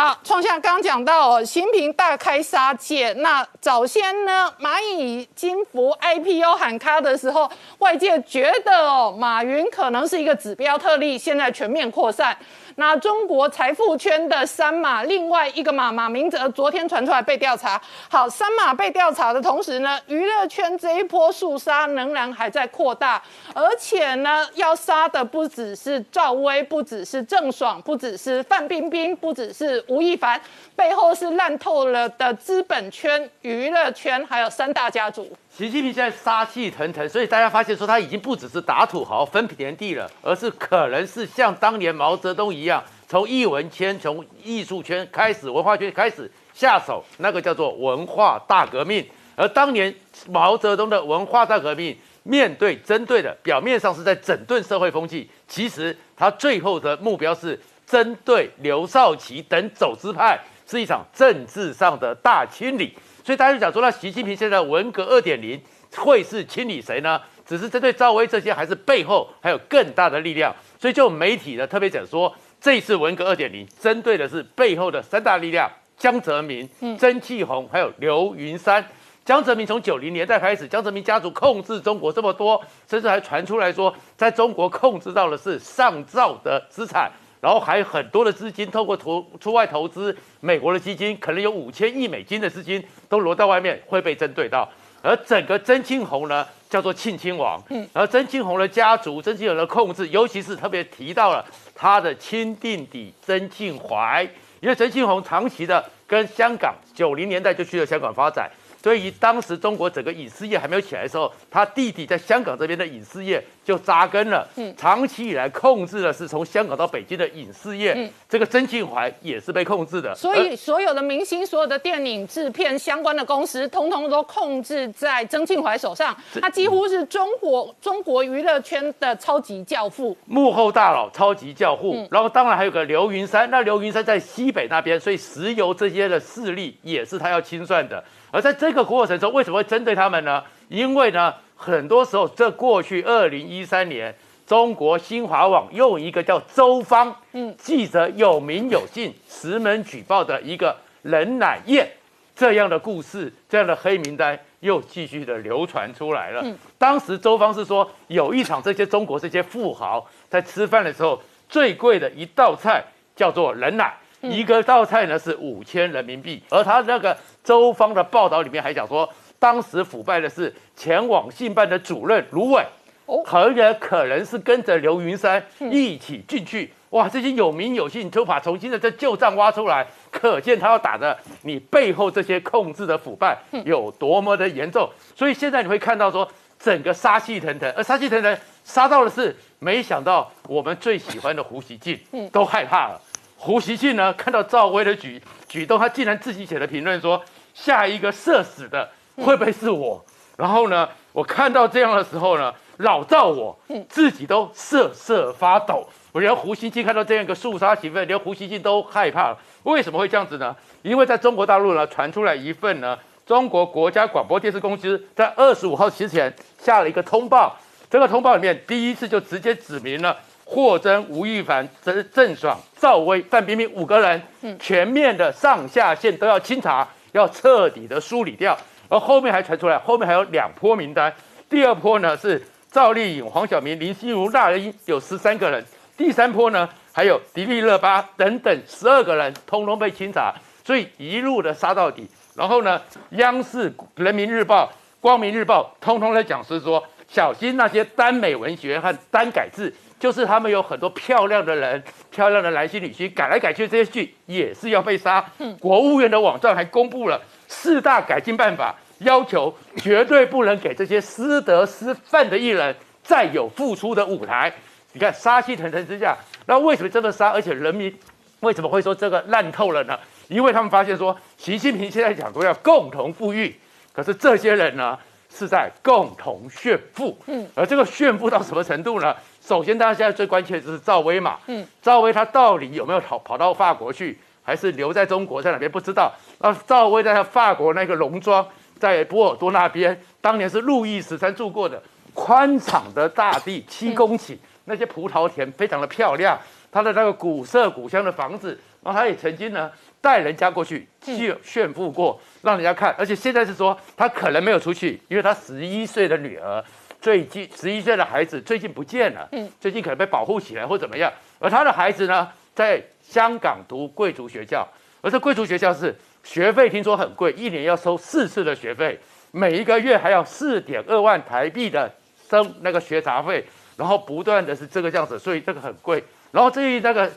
好，创下刚刚讲到哦，新平大开杀戒。那早先呢，蚂蚁金服 IPO 喊卡的时候，外界觉得哦，马云可能是一个指标特例，现在全面扩散。那中国财富圈的三马，另外一个马马明哲昨天传出来被调查。好，三马被调查的同时呢，娱乐圈这一波肃杀仍然还在扩大，而且呢，要杀的不只是赵薇，不只是郑爽，不只是范冰冰，不只是吴亦凡，背后是烂透了的资本圈、娱乐圈，还有三大家族。习近平现在杀气腾腾，所以大家发现说他已经不只是打土豪分田地了，而是可能是像当年毛泽东一样，从艺文圈、从艺术圈开始、文化圈开始下手，那个叫做文化大革命。而当年毛泽东的文化大革命，面对针对的表面上是在整顿社会风气，其实他最后的目标是针对刘少奇等走资派，是一场政治上的大清理。所以大家就讲说，那习近平现在文革二点零会是清理谁呢？只是针对赵薇这些，还是背后还有更大的力量？所以就媒体呢特别讲说，这次文革二点零针对的是背后的三大力量：江泽民、曾庆红，还有刘云山。江泽民从九零年代开始，江泽民家族控制中国这么多，甚至还传出来说，在中国控制到的是上兆的资产。然后还有很多的资金透过投出外投资，美国的基金可能有五千亿美金的资金都挪到外面会被针对到，而整个曾庆红呢叫做庆亲王，嗯，而曾庆红的家族、曾庆红的控制，尤其是特别提到了他的亲弟弟曾庆怀，因为曾庆红长期的跟香港九零年代就去了香港发展。所以当时中国整个影视业还没有起来的时候，他弟弟在香港这边的影视业就扎根了。嗯，长期以来控制的是从香港到北京的影视业。嗯，这个曾庆怀也是被控制的。所以所有的明星、所有的电影制片相关的公司，通通都控制在曾庆怀手上。他几乎是中国中国娱乐圈的超级教父，幕后大佬、超级教父。然后当然还有个刘云山，那刘云山在西北那边，所以石油这些的势力也是他要清算的。而在这个过程中，为什么会针对他们呢？因为呢，很多时候，这过去二零一三年，中国新华网用一个叫周芳，嗯，记者有名有姓，实门举报的一个人奶宴这样的故事，这样的黑名单又继续的流传出来了。当时周芳是说，有一场这些中国这些富豪在吃饭的时候，最贵的一道菜叫做人奶。一个道菜呢是五千人民币，而他那个周方的报道里面还讲说，当时腐败的是前网信办的主任卢伟，哦，可能可能是跟着刘云山一起进去，哇，这些有名有姓都把重新的这旧账挖出来，可见他要打的你背后这些控制的腐败有多么的严重，所以现在你会看到说整个杀气腾腾，而杀气腾腾杀到的是，没想到我们最喜欢的胡锡进都害怕了。胡锡进呢，看到赵薇的举举动，他竟然自己写的评论说：“下一个社死的会不会是我？”然后呢，我看到这样的时候呢，老赵我自己都瑟瑟发抖。我连胡锡进看到这样一个肃杀行为，连胡锡进都害怕了。为什么会这样子呢？因为在中国大陆呢，传出来一份呢，中国国家广播电视公司在二十五号之前下了一个通报。这个通报里面第一次就直接指明了。霍真、吴亦凡、郑郑爽、赵薇、范冰冰五个人，全面的上下线都要清查，要彻底的梳理掉。而后面还传出来，后面还有两波名单。第二波呢是赵丽颖、黄晓明、林心如、那英，有十三个人。第三波呢还有迪丽热巴等等十二个人，通通被清查。所以一路的杀到底。然后呢，央视、人民日报、光明日报，通通在讲是说，小心那些耽美文学和耽改字。就是他们有很多漂亮的人、漂亮的男星女星改来改去，这些剧也是要被杀。国务院的网站还公布了四大改进办法，要求绝对不能给这些失德失范的艺人再有复出的舞台。你看杀气腾腾之下，那为什么这么杀？而且人民为什么会说这个烂透了呢？因为他们发现说，习近平现在讲说要共同富裕，可是这些人呢是在共同炫富。嗯，而这个炫富到什么程度呢？首先，大家现在最关切的就是赵薇嘛。嗯，赵薇她到底有没有跑跑到法国去，还是留在中国，在哪边不知道。那赵薇在法国那个农庄，在波尔多那边，当年是路易十三住过的宽敞的大地，七公顷，那些葡萄田非常的漂亮。她的那个古色古香的房子，然后她也曾经呢带人家过去去炫富过，让人家看。而且现在是说她可能没有出去，因为她十一岁的女儿最近十一岁的孩子最近不见了，嗯，最近可能被保护起来或怎么样。而他的孩子呢，在香港读贵族学校，而这贵族学校是学费听说很贵，一年要收四次的学费，每一个月还要四点二万台币的生那个学杂费，然后不断的是这个样子，所以这个很贵。然后至于那个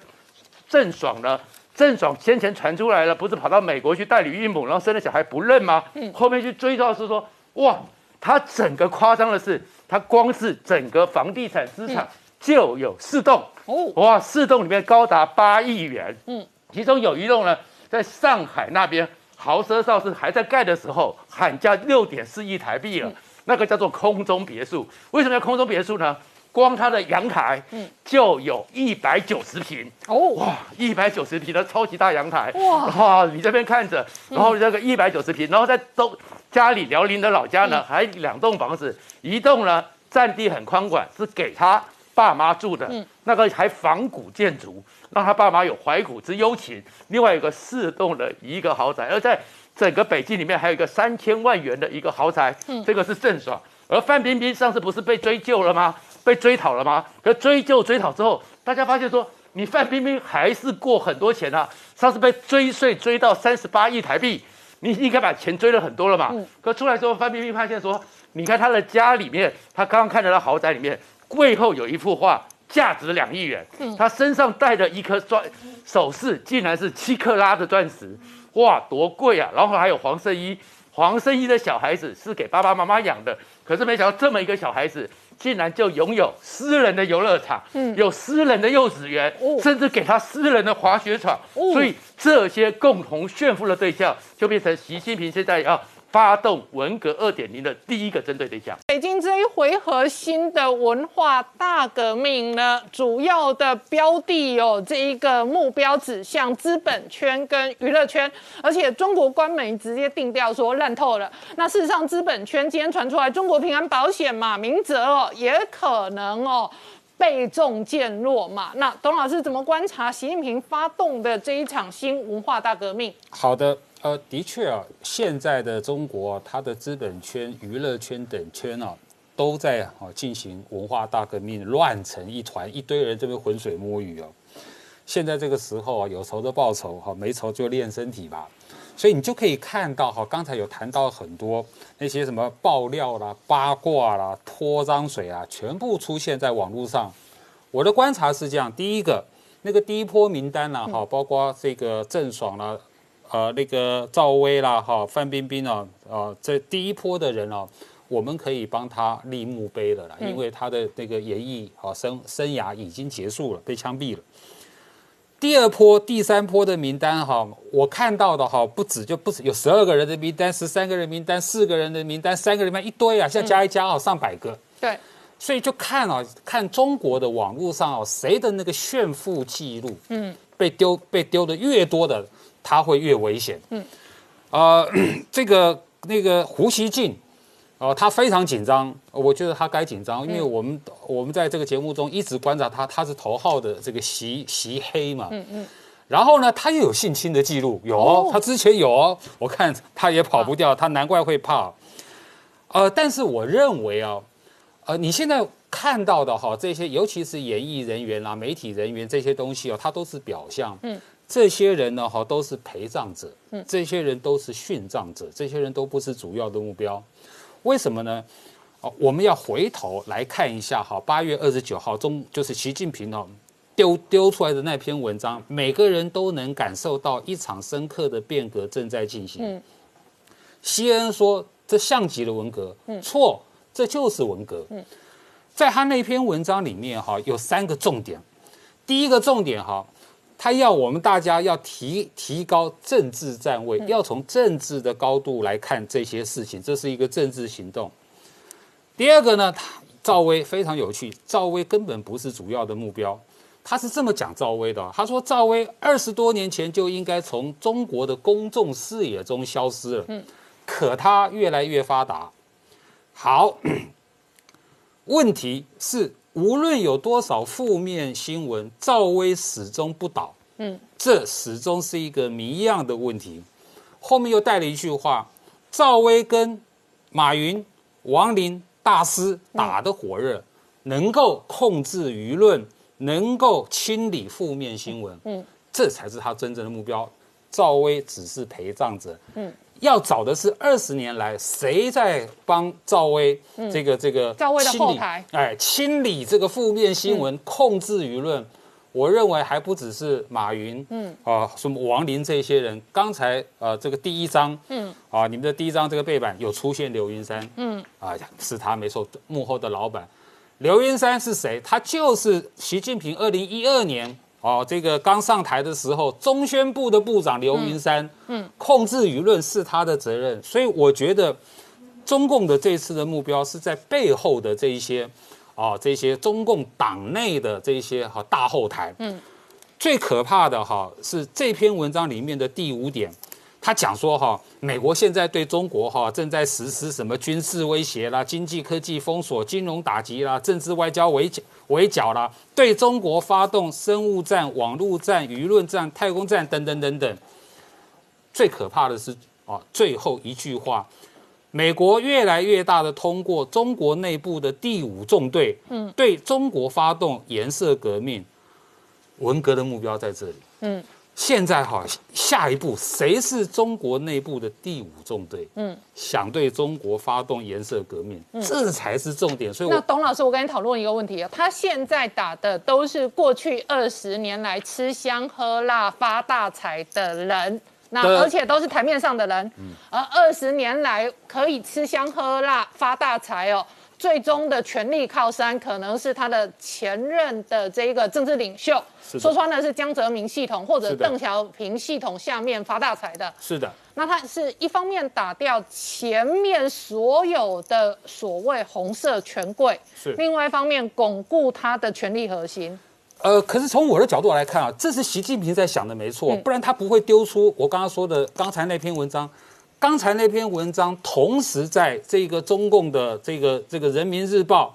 郑爽呢？郑爽先前传出来了，不是跑到美国去代理孕母，然后生了小孩不认吗？嗯，后面去追到是说，哇，他整个夸张的是，它光是整个房地产资产就有四栋。哦，哇，四栋里面高达八亿元，嗯，其中有一栋呢，在上海那边豪奢邵氏还在盖的时候，喊价六点四亿台币了，那个叫做空中别墅。为什么叫空中别墅呢？光它的阳台，嗯，就有一百九十平。哦，哇，一百九十平的超级大阳台，哇，哇，你这边看着，然后这个一百九十平，然后在都家里辽宁的老家呢，还两栋房子，一栋呢占地很宽广，是给他爸妈住的，那个还仿古建筑，让他爸妈有怀古之幽情。另外有个四栋的一个豪宅，而在整个北京里面还有一个三千万元的一个豪宅，嗯，这个是郑爽，而范冰冰上次不是被追究了吗？被追讨了吗？可追究追讨之后，大家发现说，你范冰冰还是过很多钱啊。上次被追税追到三十八亿台币，你应该把钱追了很多了嘛。可出来之后，范冰冰发现说，你看她的家里面，她刚刚看到的豪宅里面，柜后有一幅画，价值两亿元。她身上戴的一颗钻首饰，竟然是七克拉的钻石，哇，多贵啊！然后还有黄圣依，黄圣依的小孩子是给爸爸妈妈养的，可是没想到这么一个小孩子。竟然就拥有私人的游乐场，嗯，有私人的幼稚园，甚至给他私人的滑雪场，所以这些共同炫富的对象，就变成习近平现在要。发动文革二点零的第一个针对对象，北京这一回合新的文化大革命呢，主要的标的有这一个目标指向资本圈跟娱乐圈，而且中国官媒直接定调说烂透了。那事实上，资本圈今天传出来，中国平安保险马明哲哦，也可能哦被中箭落马。那董老师怎么观察习近平发动的这一场新文化大革命？好的。呃，的确啊，现在的中国，它的资本圈、娱乐圈等圈啊，都在啊进行文化大革命，乱成一团，一堆人这边浑水摸鱼哦。现在这个时候啊，有仇的报仇，哈，没仇就练身体吧。所以你就可以看到哈，刚才有谈到很多那些什么爆料啦、八卦啦、泼脏水啊，全部出现在网络上。我的观察是这样：第一个，那个第一波名单呢，哈，包括这个郑爽啦。呃，那个赵薇啦，哈，范冰冰啊，啊，这第一波的人哦，我们可以帮他立墓碑了啦，因为他的那个演艺啊生生涯已经结束了，被枪毙了。第二波、第三波的名单哈，我看到的哈，不止就不止有十二个人的名单，十三个人名单，四个人的名单，三个人名单一堆啊，现在加一加哦，上百个。对，所以就看啊，看中国的网络上哦，谁的那个炫富记录，嗯，被丢被丢的越多的。他会越危险。嗯，啊，这个那个胡锡进，哦，他非常紧张。我觉得他该紧张，因为我们我们在这个节目中一直观察他，他是头号的这个习习黑嘛。嗯嗯。然后呢，他又有性侵的记录，有，他之前有哦。我看他也跑不掉，他难怪会怕。呃，但是我认为啊，呃，你现在看到的哈，这些尤其是演艺人员啊、媒体人员这些东西哦，它都是表象。嗯。这些人呢，哈，都是陪葬者，嗯，这些人都是殉葬者，这些人都不是主要的目标，为什么呢？哦，我们要回头来看一下，哈，八月二十九号中，就是习近平哦丢丢出来的那篇文章，每个人都能感受到一场深刻的变革正在进行。嗯，西恩说这像极了文革，嗯，错，这就是文革。嗯，在他那篇文章里面，哈，有三个重点，第一个重点，哈。他要我们大家要提提高政治站位，要从政治的高度来看这些事情，这是一个政治行动。第二个呢，他赵薇非常有趣，赵薇根本不是主要的目标，他是这么讲赵薇的，他说赵薇二十多年前就应该从中国的公众视野中消失了，嗯，可他越来越发达。好，问题是。无论有多少负面新闻，赵薇始终不倒。嗯，这始终是一个谜一样的问题。后面又带了一句话：赵薇跟马云、王林大师打得火热，能够控制舆论，能够清理负面新闻，嗯，这才是他真正的目标。赵薇只是陪葬者，嗯。要找的是二十年来谁在帮赵薇这个这个赵薇的后台，哎，清理这个负面新闻，控制舆论。我认为还不只是马云，嗯啊，什么王林这些人。刚才呃，这个第一章，嗯啊，你们的第一章这个背板有出现刘云山，嗯啊，是他没错，幕后的老板。刘云山是谁？他就是习近平二零一二年。哦，这个刚上台的时候，中宣部的部长刘云山，嗯，控制舆论是他的责任，所以我觉得，中共的这次的目标是在背后的这一些，啊，这些中共党内的这些哈大后台，嗯，最可怕的哈是这篇文章里面的第五点。他讲说哈，美国现在对中国哈正在实施什么军事威胁啦、经济科技封锁、金融打击啦、政治外交围剿围剿啦，对中国发动生物战、网络战、舆论战、太空战等等等等。最可怕的是啊，最后一句话，美国越来越大的通过中国内部的第五纵队，嗯，对中国发动颜色革命。文革的目标在这里，嗯。现在哈，下一步谁是中国内部的第五纵队？嗯，想对中国发动颜色革命，这才是重点。所以，那董老师，我跟你讨论一个问题啊，他现在打的都是过去二十年来吃香喝辣发大财的人，那而且都是台面上的人，而二十年来可以吃香喝辣发大财哦。最终的权力靠山可能是他的前任的这一个政治领袖，说穿了是江泽民系统或者邓小平系统下面发大财的。是的，那他是一方面打掉前面所有的所谓红色权贵，是另外一方面巩固他的权力核心。呃，可是从我的角度来看啊，这是习近平在想的没错，不然他不会丢出我刚刚说的刚才那篇文章。刚才那篇文章，同时在这个中共的这个这个人民日报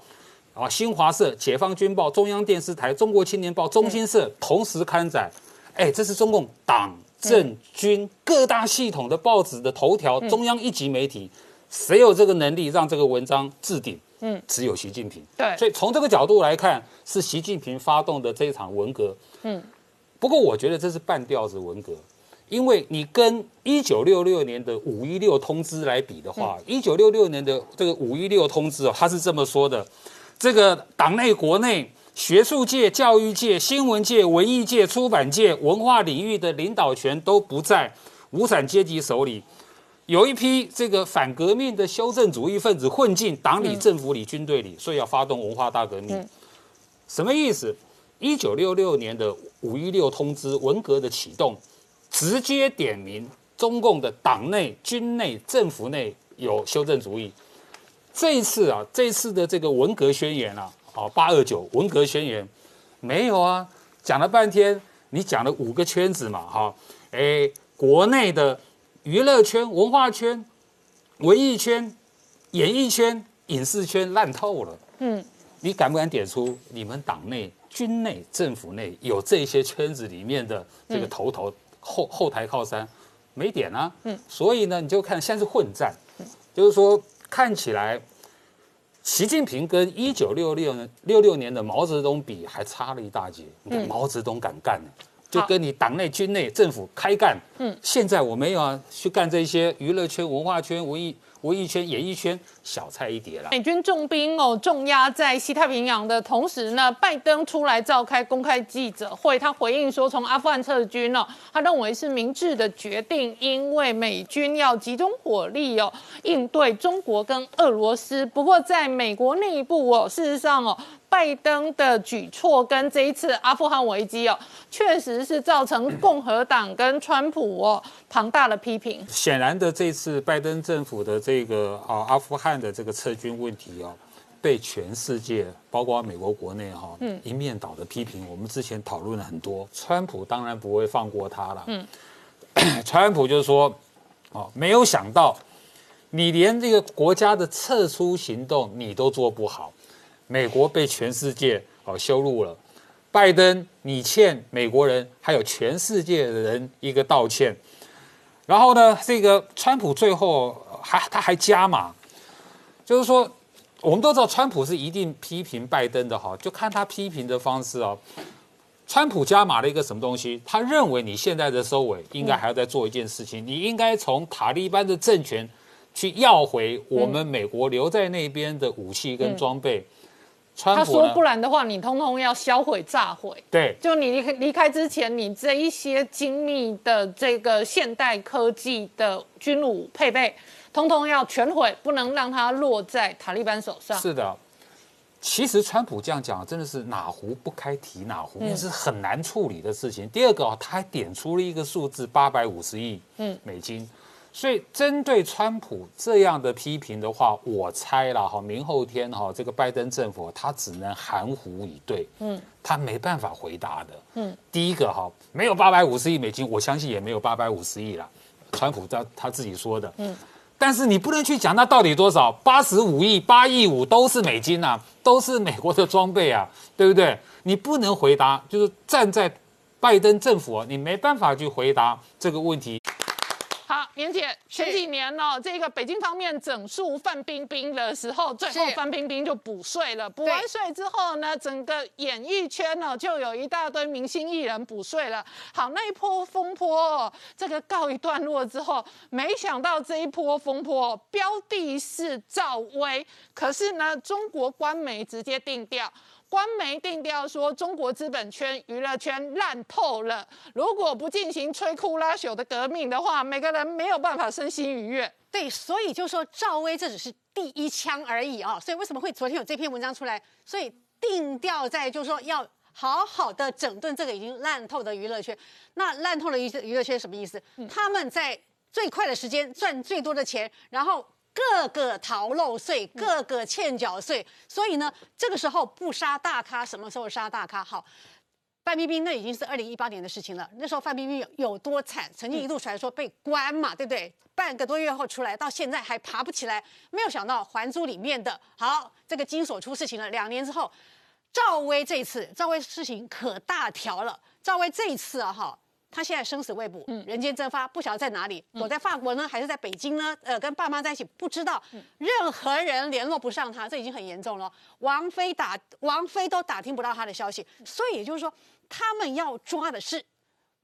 啊、新华社、解放军报、中央电视台、中国青年报、中新社同时刊载，哎，这是中共党政军各大系统的报纸的头条，中央一级媒体，谁有这个能力让这个文章置顶？嗯，只有习近平。对，所以从这个角度来看，是习近平发动的这一场文革。嗯，不过我觉得这是半吊子文革。因为你跟一九六六年的五一六通知来比的话，一九六六年的这个五一六通知哦，他是这么说的：这个党内、国内、学术界、教育界、新闻界、文艺界、出版界、文化领域的领导权都不在无产阶级手里，有一批这个反革命的修正主义分子混进党里、政府里、军队里，所以要发动文化大革命。什么意思？一九六六年的五一六通知，文革的启动。直接点名中共的党内、军内、政府内有修正主义。这一次啊，这次的这个文革宣言啊，啊八二九文革宣言没有啊，讲了半天，你讲了五个圈子嘛，哈，哎，国内的娱乐圈、文化圈、文艺圈、演艺圈、影视圈烂透了。嗯，你敢不敢点出你们党内、军内、政府内有这些圈子里面的这个头头？后后台靠山没点啊，嗯，所以呢，你就看现在是混战，就是说看起来，习近平跟一九六六年六六年的毛泽东比还差了一大截。你看毛泽东敢干呢，就跟你党内、军内、政府开干。嗯，现在我没有啊，去干这些娱乐圈、文化圈、文艺。文艺圈、演艺圈小菜一碟了。美军重兵哦，重压在西太平洋的同时呢，拜登出来召开公开记者会，他回应说，从阿富汗撤军哦，他认为是明智的决定，因为美军要集中火力哦，应对中国跟俄罗斯。不过，在美国内部哦，事实上哦。拜登的举措跟这一次阿富汗危机哦，确实是造成共和党跟川普哦庞大的批评。显然的，这次拜登政府的这个啊阿富汗的这个撤军问题哦，被全世界，包括美国国内哈，一面倒的批评。我们之前讨论了很多，川普当然不会放过他了。嗯，川普就是说，哦，没有想到你连这个国家的撤出行动你都做不好。美国被全世界哦羞辱了，拜登，你欠美国人还有全世界的人一个道歉。然后呢，这个川普最后还他还加码，就是说，我们都知道川普是一定批评拜登的哈，就看他批评的方式哦。川普加码了一个什么东西？他认为你现在的收尾应该还要再做一件事情，你应该从塔利班的政权去要回我们美国留在那边的武器跟装备。他说不然的话，你通通要销毁炸毁。对，就你离开离开之前，你这一些精密的这个现代科技的军武配备，通通要全毁，不能让它落在塔利班手上。是的。其实川普这样讲真的是哪壶不开提哪壶，那是很难处理的事情。第二个他还点出了一个数字八百五十亿美金，所以针对川普这样的批评的话，我猜了哈，明后天哈，这个拜登政府他只能含糊以对，嗯，他没办法回答的，嗯，第一个哈，没有八百五十亿美金，我相信也没有八百五十亿了，川普他他自己说的，嗯。但是你不能去讲那到底多少，八十五亿、八亿五都是美金呐，都是美国的装备啊，对不对？你不能回答，就是站在拜登政府，你没办法去回答这个问题。好，年姐，前几年呢，这个北京方面整肃范冰冰的时候，最后范冰冰就补税了。补完税之后呢，整个演艺圈呢就有一大堆明星艺人补税了。好，那一波风波这个告一段落之后，没想到这一波风波标的是赵薇，可是呢，中国官媒直接定调。官媒定调说，中国资本圈、娱乐圈烂透了。如果不进行摧枯拉朽的革命的话，每个人没有办法身心愉悦。对，所以就说赵薇这只是第一枪而已啊。所以为什么会昨天有这篇文章出来？所以定调在就是说要好好的整顿这个已经烂透的娱乐圈。那烂透的娱娱乐圈什么意思？他们在最快的时间赚最多的钱，然后。个个逃漏税，个个欠缴税，所以呢，这个时候不杀大咖，什么时候杀大咖？好，范冰冰那已经是二零一八年的事情了。那时候范冰冰有有多惨？曾经一度传说被关嘛，对不对？半个多月后出来，到现在还爬不起来。没有想到《还珠》里面的好，这个金锁出事情了。两年之后，赵薇这一次，赵薇事情可大条了。赵薇这一次啊，哈。他现在生死未卜，人间蒸发，不晓得在哪里，躲在法国呢，还是在北京呢？呃，跟爸妈在一起，不知道，任何人联络不上他，这已经很严重了。王菲打王菲都打听不到他的消息，所以也就是说，他们要抓的是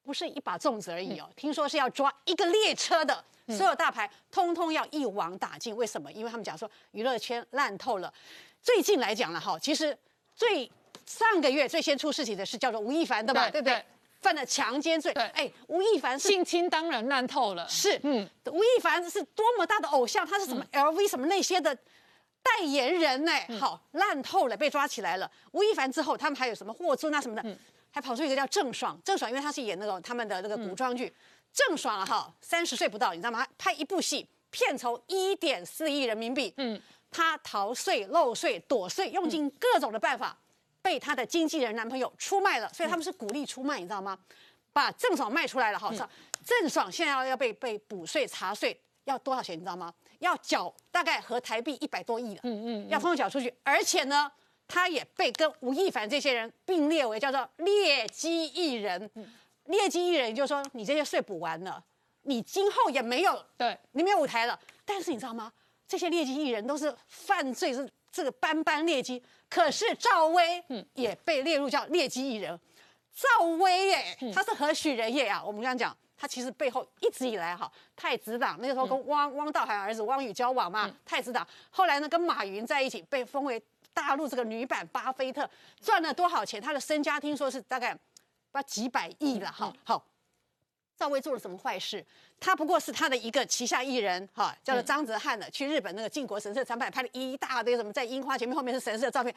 不是一把粽子而已哦？听说是要抓一个列车的所有大牌，通通要一网打尽。为什么？因为他们讲说娱乐圈烂透了。最近来讲了哈，其实最上个月最先出事情的是叫做吴亦凡的嘛，对不对？犯了强奸罪，对，哎，吴亦凡性侵当然烂透了，是，嗯，吴亦凡是多么大的偶像，他是什么 LV 什么那些的代言人呢？好，烂透了，被抓起来了。吴亦凡之后，他们还有什么霍尊啊什么的，还跑出一个叫郑爽，郑爽因为他是演那个他们的那个古装剧，郑爽哈，三十岁不到，你知道吗？拍一部戏，片酬一点四亿人民币，嗯，他逃税、漏税、躲税，用尽各种的办法。被他的经纪人男朋友出卖了，所以他们是鼓励出卖，你知道吗？把郑爽卖出来了，好，郑爽现在要要被被补税查税，要多少钱？你知道吗？要缴大概合台币一百多亿了，嗯嗯，要通通缴出去，而且呢，他也被跟吴亦凡这些人并列为叫做劣迹艺人，劣迹艺人就是说你这些税补完了，你今后也没有对，你没有舞台了。但是你知道吗？这些劣迹艺人都是犯罪是这个斑斑劣迹。可是赵薇也被列入叫劣迹艺人。赵薇耶，她是何许人也啊？我们这样讲，她其实背后一直以来哈，太子党那个时候跟汪汪道涵儿子汪宇交往嘛，太子党。后来呢，跟马云在一起，被封为大陆这个女版巴菲特，赚了多少钱？她的身家听说是大概把几百亿了哈。好。赵薇做了什么坏事？他不过是他的一个旗下艺人，哈，叫做张哲瀚的，去日本那个靖国神社参拜，拍了一大堆什么在樱花前面，后面是神社的照片。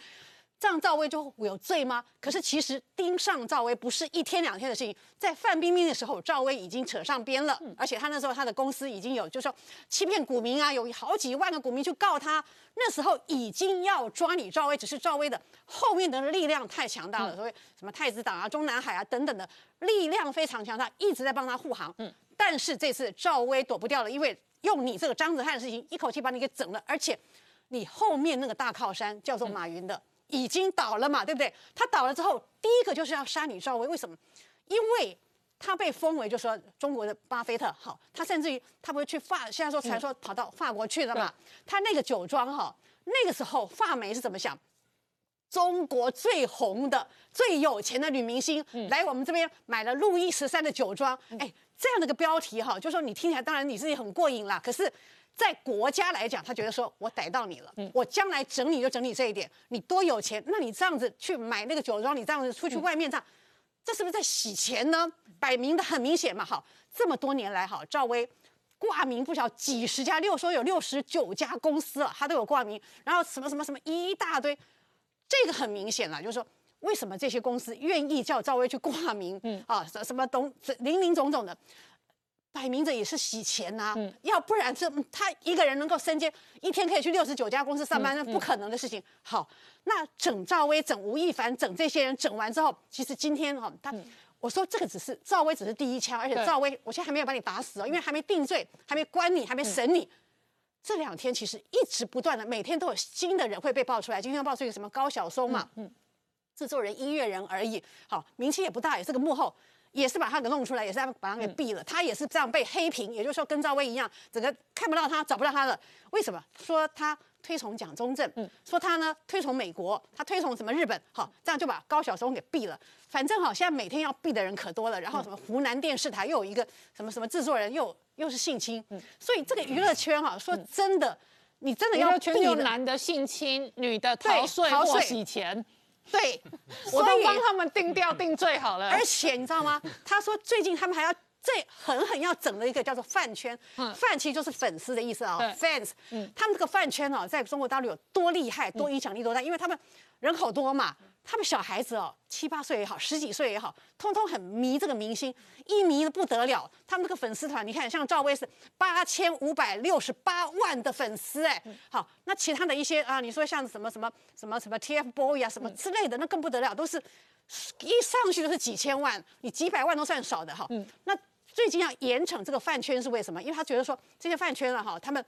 这样赵薇就有罪吗？可是其实盯上赵薇不是一天两天的事情，在范冰冰的时候，赵薇已经扯上边了，而且她那时候她的公司已经有，就是说欺骗股民啊，有好几万个股民去告她，那时候已经要抓你赵薇，只是赵薇的后面的力量太强大了，所以什么太子党啊、中南海啊等等的力量非常强大，一直在帮他护航。嗯，但是这次赵薇躲不掉了，因为用你这个张子汉的事情，一口气把你给整了，而且你后面那个大靠山叫做马云的。已经倒了嘛，对不对？他倒了之后，第一个就是要杀你赵薇，为什么？因为他被封为就说中国的巴菲特，好，他甚至于他不是去法，现在说传说跑到法国去了嘛？他那个酒庄哈，那个时候法媒是怎么想？中国最红的、最有钱的女明星来我们这边买了路易十三的酒庄，哎，这样的一个标题哈，就说你听起来当然你自己很过瘾啦，可是，在国家来讲，他觉得说我逮到你了，我将来整理就整理这一点，你多有钱，那你这样子去买那个酒庄，你这样子出去外面这样，这是不是在洗钱呢？摆明的很明显嘛，好，这么多年来哈，赵薇挂名不少几十家，六说有六十九家公司了，他都有挂名，然后什么什么什么一大堆。这个很明显了，就是说，为什么这些公司愿意叫赵薇去挂名？嗯啊，什什么东林林总总的，摆明着也是洗钱呐。嗯，要不然这他一个人能够身兼一天可以去六十九家公司上班，那不可能的事情。好，那整赵薇、整吴亦凡、整这些人整完之后，其实今天哈，他我说这个只是赵薇只是第一枪，而且赵薇我现在还没有把你打死哦，因为还没定罪，还没关你，还没审你。这两天其实一直不断的，每天都有新的人会被爆出来。今天爆出一个什么高晓松嘛，嗯，制作人、音乐人而已，好，名气也不大，也是个幕后，也是把他给弄出来，也是把他给毙了。他也是这样被黑屏，也就是说跟赵薇一样，整个看不到他，找不到他了。为什么？说他。推崇蒋中正，嗯，说他呢推崇美国，他推崇什么日本，好，这样就把高晓松给毙了。反正好，现在每天要毙的人可多了。然后什么湖南电视台又有一个什么什么制作人，又又是性侵，嗯，所以这个娱乐圈哈，说真的，你真的要毙男的性侵，女的逃税或洗钱，对，我都帮他们定调定最好了。而且你知道吗？他说最近他们还要。最狠狠要整了一个叫做饭圈，饭其实就是粉丝的意思啊，fans。他们这个饭圈哦，在中国大陆有多厉害，多影响力多大？因为他们人口多嘛，他们小孩子哦，七八岁也好，十几岁也好，通通很迷这个明星，一迷的不得了。他们这个粉丝团，你看像赵薇是八千五百六十八万的粉丝，哎，好，那其他的一些啊，你说像什么什么什么什么 TFBOY 啊，什么之类的，那更不得了，都是一上去都是几千万，你几百万都算少的哈。那最近要严惩这个饭圈是为什么？因为他觉得说这些饭圈啊，哈，他们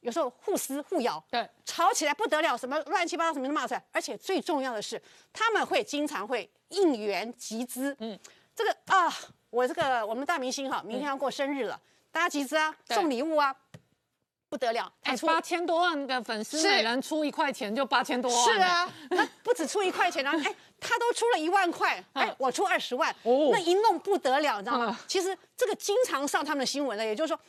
有时候互撕互咬，对，吵起来不得了，什么乱七八糟什么都骂出来。而且最重要的是，他们会经常会应援集资。嗯，这个啊，我这个我们大明星哈，明天要过生日了，大家集资啊，送礼物啊。不得了，哎，八千多万的粉丝，每人出一块钱就八千多万。是啊，那不止出一块钱，然 后哎，他都出了一万块，哎，我出二十万，哦那一弄不得了，你知道吗？其实这个经常上他们的新闻了，也就是说，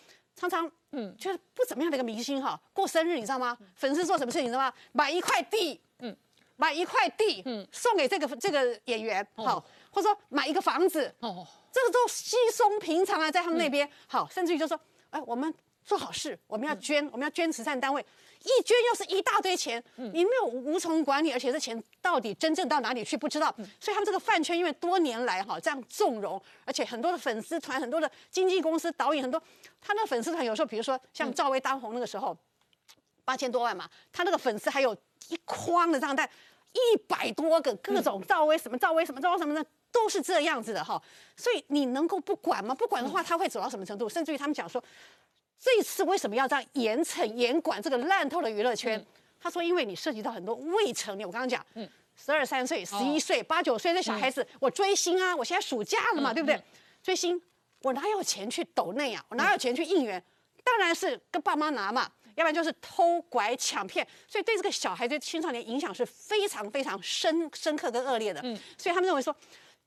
常常嗯，就是不怎么样的一个明星哈，过生日你知道吗？粉丝做什么事情你知道吗？买一块地，嗯，买一块地，嗯，送给这个这个演员，好，或者说买一个房子，哦，这个都稀松平常啊，在他们那边，好，甚至于就说，哎，我们。做好事，我们要捐，我们要捐慈善单位，一捐又是一大堆钱，你没有无从管理，而且这钱到底真正到哪里去不知道，所以他们这个饭圈因为多年来哈这样纵容，而且很多的粉丝团、很多的经纪公司、导演很多，他那个粉丝团有时候，比如说像赵薇当红那个时候，八千多万嘛，他那个粉丝还有一筐的账单，一百多个各种赵薇什么赵薇什么赵薇什么的，都是这样子的哈，所以你能够不管吗？不管的话，他会走到什么程度？甚至于他们讲说。这次为什么要这样严惩严管这个烂透的娱乐圈？他说，因为你涉及到很多未成年，我刚刚讲，嗯，十二三岁、十一岁、八九岁的小孩子，我追星啊，我现在暑假了嘛，对不对？追星，我哪有钱去抖内啊？我哪有钱去应援？当然是跟爸妈拿嘛，要不然就是偷拐抢骗，所以对这个小孩、对青少年影响是非常非常深深刻跟恶劣的。嗯，所以他们认为说。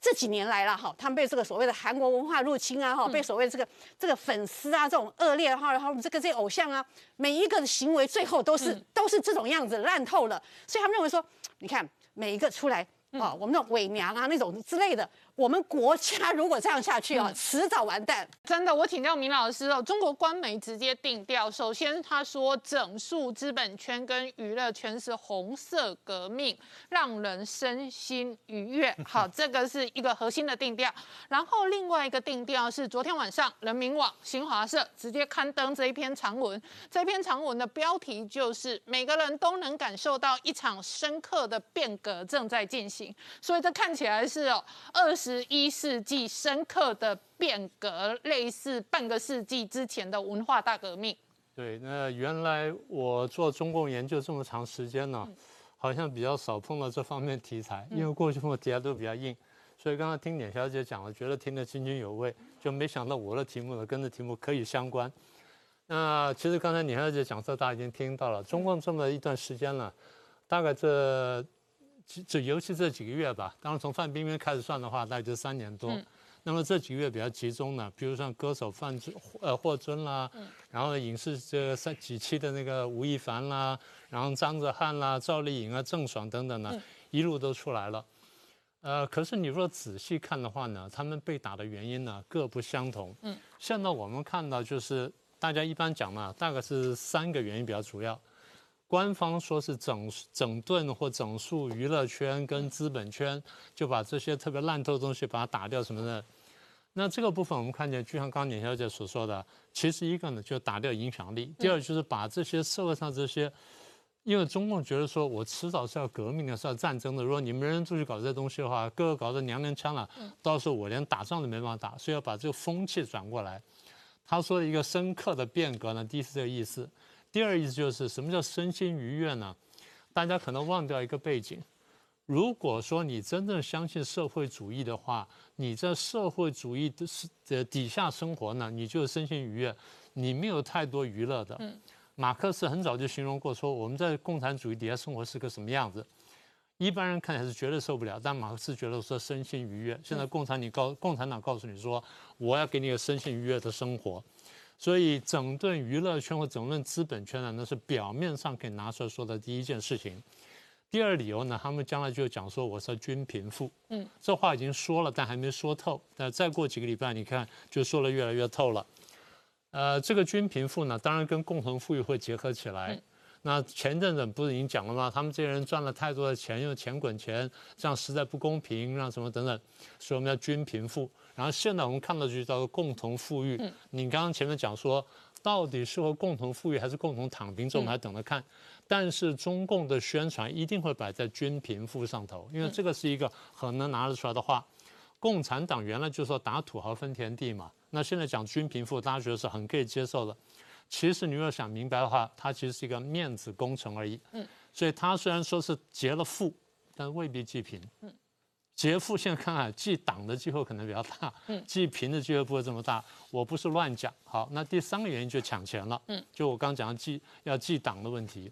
这几年来了哈，他们被这个所谓的韩国文化入侵啊哈，被所谓的这个这个粉丝啊这种恶劣哈，然后这个这些偶像啊，每一个的行为最后都是都是这种样子烂透了，所以他们认为说，你看每一个出来。啊，我们那种伪娘啊，那种之类的，我们国家如果这样下去啊，迟早完蛋。真的，我请教明老师哦，中国官媒直接定调，首先他说整数资本圈跟娱乐圈是红色革命，让人身心愉悦。好，这个是一个核心的定调。然后另外一个定调是昨天晚上人民网、新华社直接刊登这一篇长文，这篇长文的标题就是每个人都能感受到一场深刻的变革正在进行。所以这看起来是哦，二十一世纪深刻的变革，类似半个世纪之前的文化大革命。对，那原来我做中共研究这么长时间呢。好像比较少碰到这方面题材，因为过去碰到题材都比较硬，所以刚刚听点小姐讲了，觉得听得津津有味，就没想到我的题目呢跟这题目可以相关。那其实刚才点小姐讲这大家已经听到了，中共这么一段时间了，大概这这尤其这几个月吧，当然从范冰冰开始算的话，大概就三年多。那么这几个月比较集中呢，比如像歌手范尊呃霍尊啦，然后影视这三几期的那个吴亦凡啦，然后张哲瀚啦、赵丽颖啊、郑爽等等呢，一路都出来了。呃，可是你若仔细看的话呢，他们被打的原因呢各不相同。嗯，现在我们看到就是大家一般讲呢，大概是三个原因比较主要。官方说是整整顿或整肃娱乐圈跟资本圈，就把这些特别烂透的东西把它打掉什么的。那这个部分我们看见，就像刚刚年小姐所说的，其实一个呢就打掉影响力，第二就是把这些社会上这些，因为中共觉得说我迟早是要革命的，是要战争的。如果你们人人出去搞这些东西的话，各个搞得娘娘腔了，到时候我连打仗都没办法打，所以要把这个风气转过来。他说的一个深刻的变革呢，第一是这个意思。第二意思就是什么叫身心愉悦呢？大家可能忘掉一个背景。如果说你真正相信社会主义的话，你在社会主义的是的底下生活呢，你就身心愉悦，你没有太多娱乐的。马克思很早就形容过说，我们在共产主义底下生活是个什么样子？一般人看起来是绝对受不了，但马克思觉得说身心愉悦。现在共产你告共产党告诉你说，我要给你个身心愉悦的生活。所以整顿娱乐圈或整顿资本圈呢，那是表面上可以拿出来说的第一件事情。第二理由呢，他们将来就讲说我是均贫富，嗯，这话已经说了，但还没说透。那再过几个礼拜，你看就说了越来越透了。呃，这个均贫富呢，当然跟共同富裕会结合起来。那前阵子不是已经讲了吗？他们这些人赚了太多的钱，用钱滚钱，这样实在不公平，让什么等等，所以我们要均贫富。然后现在我们看到就叫做共同富裕。你刚刚前面讲说，到底是和共同富裕还是共同躺平，这我们还等着看。但是中共的宣传一定会摆在均贫富上头，因为这个是一个很能拿得出来的话。共产党原来就说打土豪分田地嘛，那现在讲均贫富，大家觉得是很可以接受的。其实你要想明白的话，它其实是一个面子工程而已。嗯，所以它虽然说是劫了富，但未必济贫。嗯，劫富现在看看，济党的机会可能比较大。嗯，济贫的机会不会这么大。我不是乱讲。好，那第三个原因就抢钱了。嗯，就我刚讲的济要济党的问题，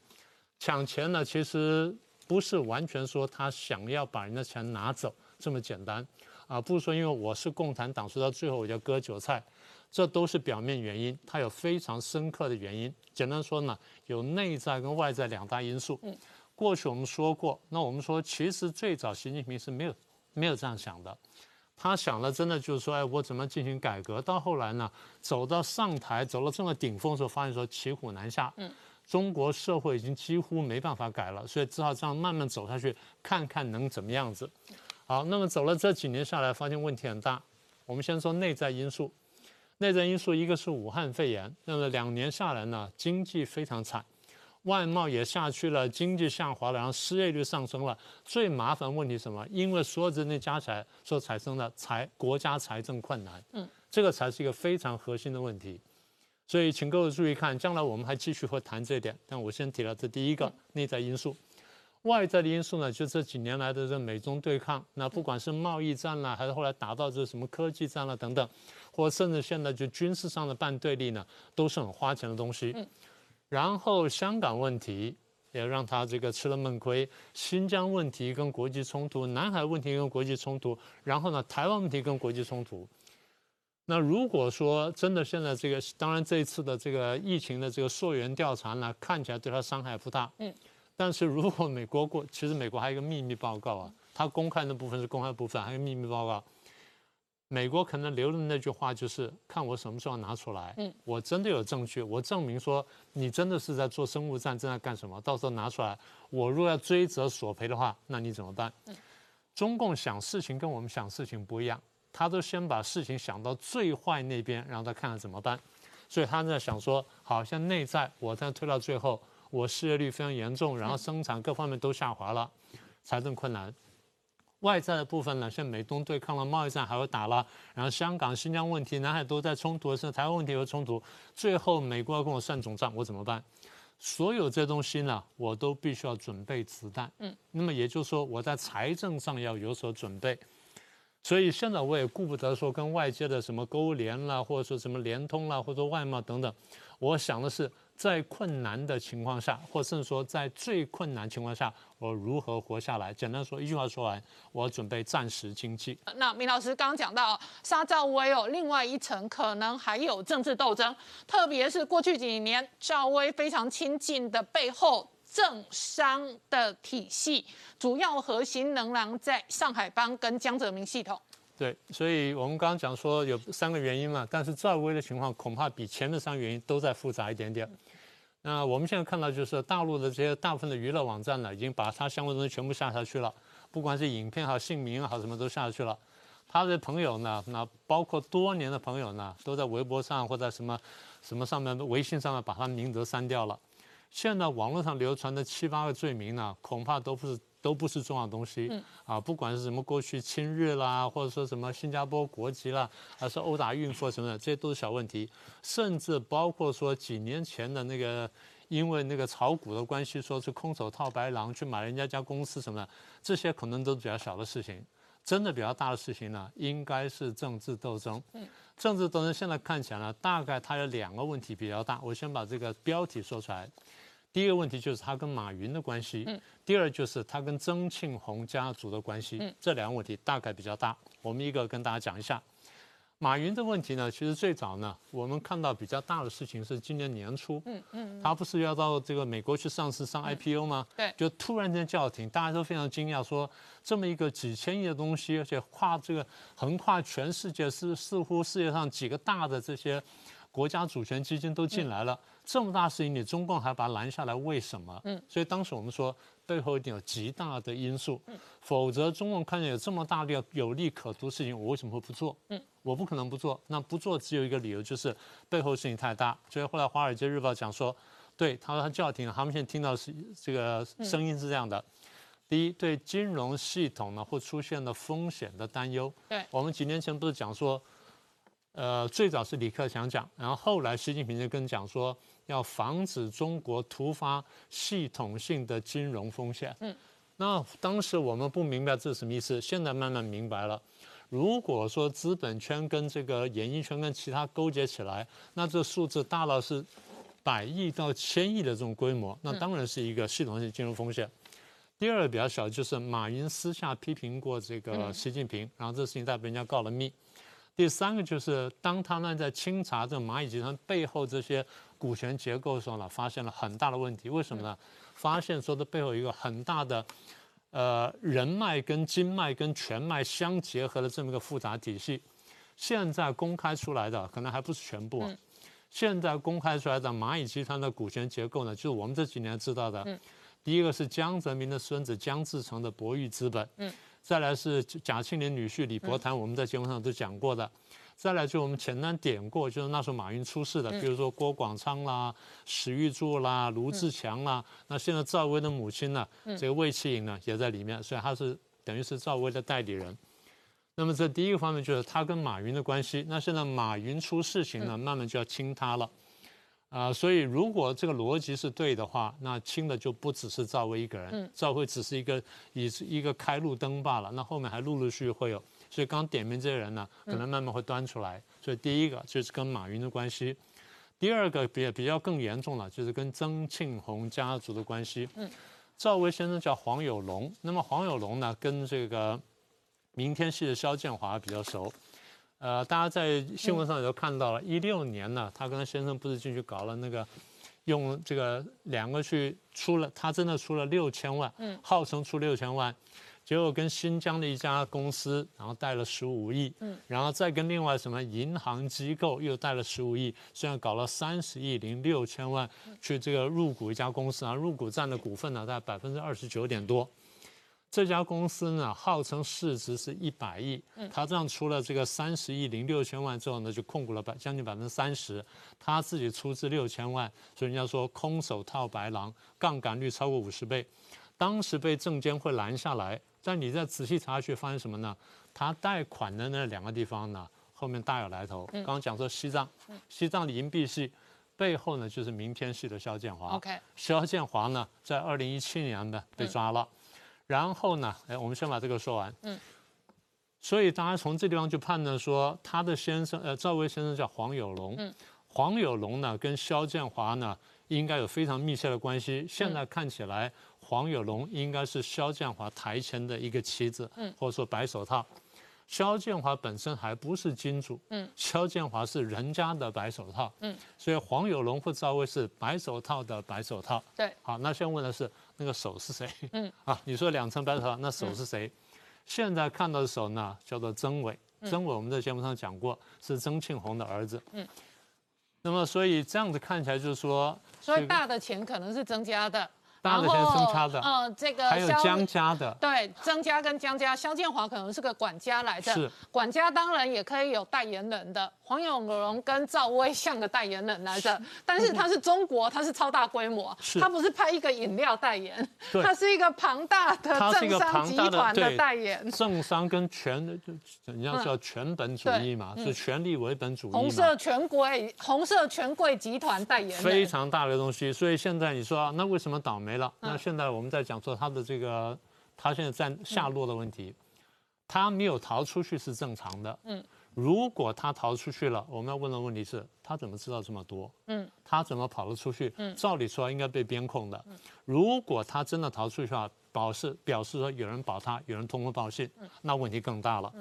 抢钱呢，其实不是完全说他想要把人的钱拿走这么简单。啊，不是说因为我是共产党，说到最后我就割韭菜。这都是表面原因，它有非常深刻的原因。简单说呢，有内在跟外在两大因素。嗯，过去我们说过，那我们说其实最早习近平是没有没有这样想的，他想了真的就是说，哎，我怎么进行改革？到后来呢，走到上台，走到这么顶峰的时候，发现说骑虎难下。嗯，中国社会已经几乎没办法改了，所以只好这样慢慢走下去，看看能怎么样子。好，那么走了这几年下来，发现问题很大。我们先说内在因素。内在因素一个是武汉肺炎，那么两年下来呢，经济非常惨，外贸也下去了，经济下滑了，然后失业率上升了。最麻烦问题什么？因为所有这些加起来所产生的财国家财政困难，嗯，这个才是一个非常核心的问题。所以请各位注意看，将来我们还继续会谈这一点，但我先提到这第一个内在因素。外在的因素呢，就这几年来的这美中对抗，那不管是贸易战啦，还是后来打到这什么科技战啦等等，或甚至现在就军事上的半对立呢，都是很花钱的东西。然后香港问题也让他这个吃了闷亏，新疆问题跟国际冲突，南海问题跟国际冲突，然后呢，台湾问题跟国际冲突。那如果说真的现在这个，当然这一次的这个疫情的这个溯源调查呢，看起来对他伤害不大。嗯。但是如果美国过，其实美国还有一个秘密报告啊，它公开的部分是公开部分，还有秘密报告。美国可能留的那句话就是看我什么时候拿出来。嗯，我真的有证据，我证明说你真的是在做生物战，正在干什么？到时候拿出来，我若要追责索赔的话，那你怎么办？嗯，中共想事情跟我们想事情不一样，他都先把事情想到最坏那边，然后他看看怎么办。所以他在想说，好像内在，我再推到最后。我失业率非常严重，然后生产各方面都下滑了，财政困难。外在的部分呢，像美东对抗了，贸易战还会打了，然后香港、新疆问题、南海都在冲突，甚至台湾问题有冲突。最后美国要跟我算总账，我怎么办？所有这东西呢，我都必须要准备子弹。嗯，那么也就是说，我在财政上要有所准备。所以现在我也顾不得说跟外界的什么勾连啦，或者说什么联通啦，或者外贸等等。我想的是，在困难的情况下，或甚至说在最困难情况下，我如何活下来？简单说一句话说完，我准备暂时经济。那明老师刚刚讲到沙赵薇哦，另外一层可能还有政治斗争，特别是过去几年赵薇非常亲近的背后。政商的体系主要核心仍然在上海帮跟江泽民系统。对，所以我们刚刚讲说有三个原因嘛，但是赵薇的情况恐怕比前面三个原因都在复杂一点点。那我们现在看到就是大陆的这些大部分的娱乐网站呢，已经把他相关东西全部下下去了，不管是影片好、姓名好，什么都下去了。他的朋友呢，那包括多年的朋友呢，都在微博上或者什么什么上面、微信上面把他名字删掉了。现在网络上流传的七八个罪名呢，恐怕都不是都不是重要东西。嗯。啊，不管是什么过去亲日啦，或者说什么新加坡国籍啦，还是殴打孕妇什么的，这些都是小问题。甚至包括说几年前的那个，因为那个炒股的关系，说是空手套白狼去买人家家公司什么的，这些可能都比较小的事情。真的比较大的事情呢，应该是政治斗争。嗯。政治斗争现在看起来呢，大概它有两个问题比较大。我先把这个标题说出来。第一个问题就是他跟马云的关系，嗯第二就是他跟曾庆红家族的关系，嗯这两个问题大概比较大。我们一个跟大家讲一下，马云的问题呢，其实最早呢，我们看到比较大的事情是今年年初，嗯嗯，他不是要到这个美国去上市上 IPO 吗？对，就突然间叫停，大家都非常惊讶，说这么一个几千亿的东西，而且跨这个横跨全世界，是似乎世界上几个大的这些。国家主权基金都进来了，这么大事情，你中共还把它拦下来，为什么？嗯，所以当时我们说背后一定有极大的因素，嗯，否则中共看见有这么大的有利可图事情，我为什么会不做？嗯，我不可能不做。那不做只有一个理由，就是背后事情太大。所以后来《华尔街日报》讲说，对他说他叫停了，他们现在听到是这个声音是这样的：第一，对金融系统呢会出现的风险的担忧。对，我们几年前不是讲说。呃，最早是李克强讲，然后后来习近平就跟讲说，要防止中国突发系统性的金融风险。嗯，那当时我们不明白这是什么意思，现在慢慢明白了。如果说资本圈跟这个演艺圈跟其他勾结起来，那这数字大到是百亿到千亿的这种规模，那当然是一个系统性金融风险。第二个比较小，就是马云私下批评过这个习近平，然后这事情再被人家告了密。第三个就是，当他们在清查这蚂蚁集团背后这些股权结构的时候呢，发现了很大的问题。为什么呢？发现说的背后有一个很大的，呃，人脉跟经脉跟权脉相结合的这么一个复杂体系。现在公开出来的可能还不是全部。现在公开出来的蚂蚁集团的股权结构呢，就是我们这几年知道的。第一个是江泽民的孙子江志成的博裕资本。再来是贾庆林女婿李伯谈，我们在节目上都讲过的。再来就我们简单点过，就是那时候马云出事的，比如说郭广昌啦、史玉柱啦、卢志强啦。那现在赵薇的母亲呢，这个魏启颖呢也在里面，所以她是等于是赵薇的代理人。那么这第一个方面就是他跟马云的关系。那现在马云出事情呢，慢慢就要亲他了。啊，所以如果这个逻辑是对的话，那清的就不只是赵薇一个人，赵薇只是一个以一个开路灯罢了，那后面还陆陆续续会有。所以刚点名这些人呢，可能慢慢会端出来。所以第一个就是跟马云的关系，第二个比比较更严重了，就是跟曾庆红家族的关系。嗯，赵薇先生叫黄有龙，那么黄有龙呢，跟这个明天系的肖建华比较熟。呃，大家在新闻上也都看到了，一六年呢，他跟先生不是进去搞了那个，用这个两个去出了，他真的出了六千万，嗯，号称出六千万，结果跟新疆的一家公司，然后贷了十五亿，嗯，然后再跟另外什么银行机构又贷了十五亿，虽然搞了三十亿零六千万去这个入股一家公司啊，入股占的股份呢在百分之二十九点多。这家公司呢，号称市值是一百亿，他这样出了这个三十亿零六千万之后呢，就控股了百将近百分之三十，他自己出资六千万，所以人家说空手套白狼，杠杆率超过五十倍，当时被证监会拦下来，但你再仔细查去，发现什么呢？他贷款的那两个地方呢，后面大有来头。刚刚讲说西藏，西藏的银币系。背后呢就是明天系的肖建华。OK 肖建华呢在二零一七年呢被抓了，然后呢，哎，我们先把这个说完。嗯。所以大家从这地方就判断说，他的先生，呃，赵薇先生叫黄有龙。嗯。黄有龙呢跟肖建华呢应该有非常密切的关系。现在看起来，黄有龙应该是肖建华台前的一个棋子，嗯，或者说白手套。肖建华本身还不是金主，嗯，肖建华是人家的白手套，嗯，所以黄有龙或赵薇是白手套的白手套。对，好，那先问的是那个手是谁？嗯，啊，你说两层白头发，那手是谁？现在看到的手呢，叫做曾伟。曾伟我们在节目上讲过，是曾庆红的儿子。嗯，那么所以这样子看起来就是说，所以大的钱可能是增加的，大的钱是增加的。然后呃，这个还有肖江家的，对，曾家跟江家，肖建华可能是个管家来的，是。管家当然也可以有代言人的，黄永荣跟赵薇像个代言人来的，但是他是中国，他是超大规模，他不是拍一个饮料代言，他是一个庞大的政商集团的代言，政商跟权，就人家叫权本主义嘛，是权力为本主义。红色权贵红色权贵集团代言，非常大的东西，所以现在你说、啊、那为什么倒霉了？那现在我们在讲说他的这个，他现在在下落的问题，他没有逃出去是正常的。嗯，如果他逃出去了，我们要问的问题是，他怎么知道这么多？嗯，他怎么跑得出去？嗯，照理说应该被监控的。如果他真的逃出去的话，表示表示说有人保他，有人通风报信，那问题更大了。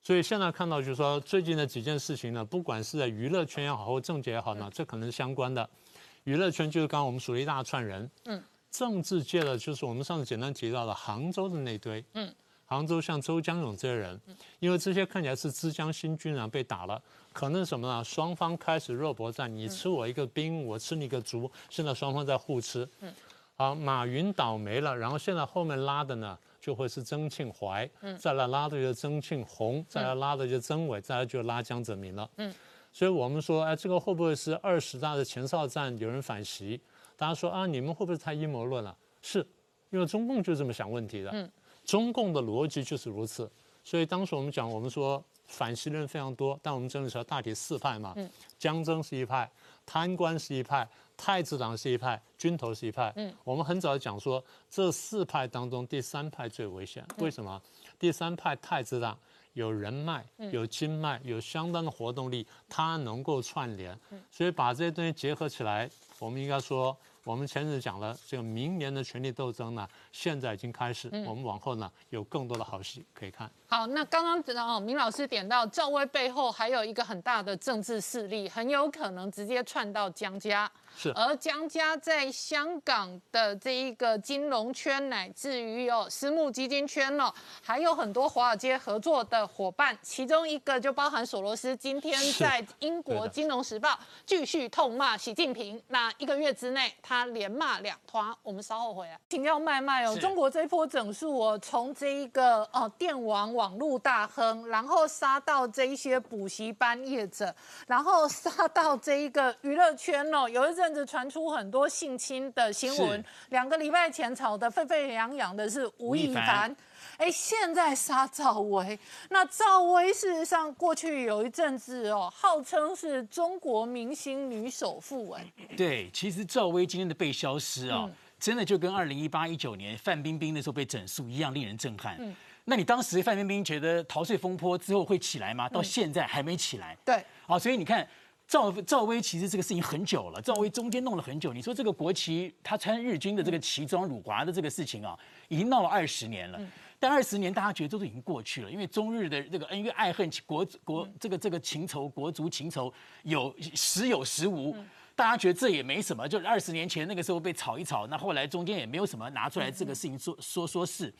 所以现在看到就是说，最近的几件事情呢，不管是在娱乐圈也好，或政界也好呢，这可能是相关的。娱乐圈就是刚刚我们数了一大串人，嗯，政治界的就是我们上次简单提到的杭州的那堆，嗯，杭州像周江勇这些人，因为这些看起来是枝江新军啊被打了，可能什么呢？双方开始肉搏战，你吃我一个兵，我吃你一个卒，现在双方在互吃，嗯，好，马云倒霉了，然后现在后面拉的呢？就会是曾庆怀，嗯再来拉的就是曾庆红，再来拉的就是曾伟，再来就拉江泽民了。嗯，所以我们说，哎，这个会不会是二十大的前哨战有人反袭？大家说啊，你们会不会太阴谋论了？是，因为中共就这么想问题的。嗯，中共的逻辑就是如此。所以当时我们讲，我们说反西的人非常多，但我们整理出来大体四派嘛。嗯，江征是一派，贪官是一派，太子党是一派，军头是一派。嗯，我们很早讲说，这四派当中第三派最危险。为什么？第三派太子党有人脉、有经脉、有相当的活动力，它能够串联。所以把这些东西结合起来，我们应该说，我们前日讲了，这个明年的权力斗争呢，现在已经开始，我们往后呢有更多的好戏可以看。好，那刚刚哦，明老师点到赵薇背后还有一个很大的政治势力，很有可能直接串到江家。是而江家在香港的这一个金融圈，乃至于哦私募基金圈哦，还有很多华尔街合作的伙伴，其中一个就包含索罗斯，今天在英国《金融时报》继续痛骂习近平。那一个月之内，他连骂两团。我们稍后回来，请教麦麦哦，中国这一波整数哦，从这一个哦电网网络大亨，然后杀到这一些补习班业者，然后杀到这一个娱乐圈哦，有一阵子传出很多性侵的新闻是，两个礼拜前吵得沸沸扬扬的是吴亦凡。凡。哎，现在杀赵薇，那赵薇事实上过去有一阵子哦，号称是中国明星女首富哎，对，其实赵薇今天的被消失啊、嗯。真的就跟二零一八一九年范冰冰那时候被整肃一样，令人震撼。嗯那你当时范冰冰觉得逃税风波之后会起来吗？到现在还没起来。对，好，所以你看。赵赵薇其实这个事情很久了，赵薇中间弄了很久。你说这个国旗，她穿日军的这个旗装辱华的这个事情啊，已经闹了二十年了。但二十年大家觉得都已经过去了，因为中日的这个恩怨爱恨、国国这个这个情仇、国足情仇有时有时无。大家觉得这也没什么，就是二十年前那个时候被炒一炒，那后来中间也没有什么拿出来这个事情说说说是。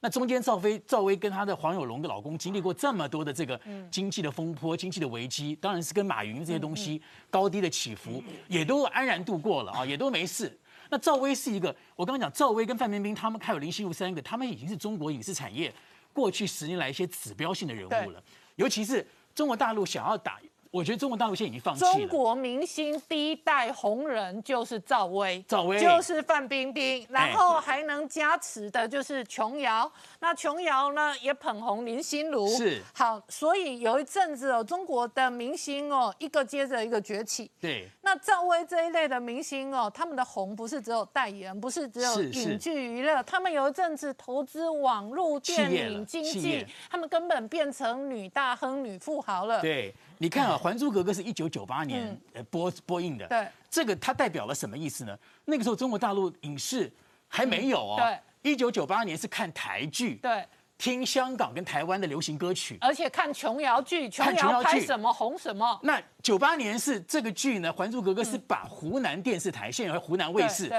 那中间赵薇赵薇跟她的黄有龙的老公经历过这么多的这个经济的风波、经济的危机，当然是跟马云这些东西高低的起伏，也都安然度过了啊，也都没事。那赵薇是一个，我刚刚讲赵薇跟范冰冰他们还有林心如三个，他们已经是中国影视产业过去十年来一些指标性的人物了，尤其是中国大陆想要打，我觉得中国大陆现在已经放弃了。中国明星第一代红人就是赵薇，赵薇就是范冰冰，然后还能加持的就是琼瑶。那琼瑶呢也捧红林心如，是好，所以有一阵子哦，中国的明星哦一个接着一个崛起。对，那那赵薇这一类的明星哦，他们的红不是只有代言，不是只有影剧娱乐，他们有一阵子投资网络电影经济，他们根本变成女大亨、女富豪了。对，你看啊，《还珠格格》是一九九八年嗯呃播播映的，对，这个它代表了什么意思呢？那个时候中国大陆影视还没有哦，对，一九九八年是看台剧，对，听香港跟台湾的流行歌曲。而且看琼瑶剧，琼瑶拍什么红什么。那九八年是这个剧呢，《还珠格格》是把湖南电视台，现在湖南卫视